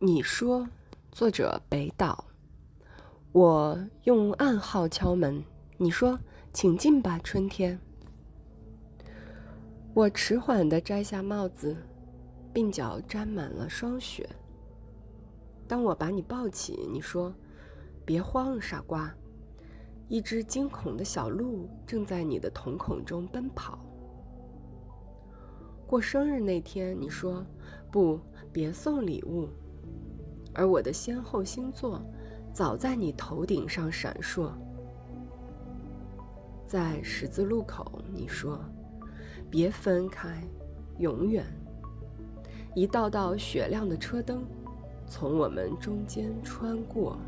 你说，作者北岛。我用暗号敲门。你说，请进吧，春天。我迟缓地摘下帽子，鬓角沾满了霜雪。当我把你抱起，你说：“别慌，傻瓜。”一只惊恐的小鹿正在你的瞳孔中奔跑。过生日那天，你说：“不，别送礼物。”而我的先后星座早在你头顶上闪烁。在十字路口，你说。别分开，永远。一道道雪亮的车灯从我们中间穿过。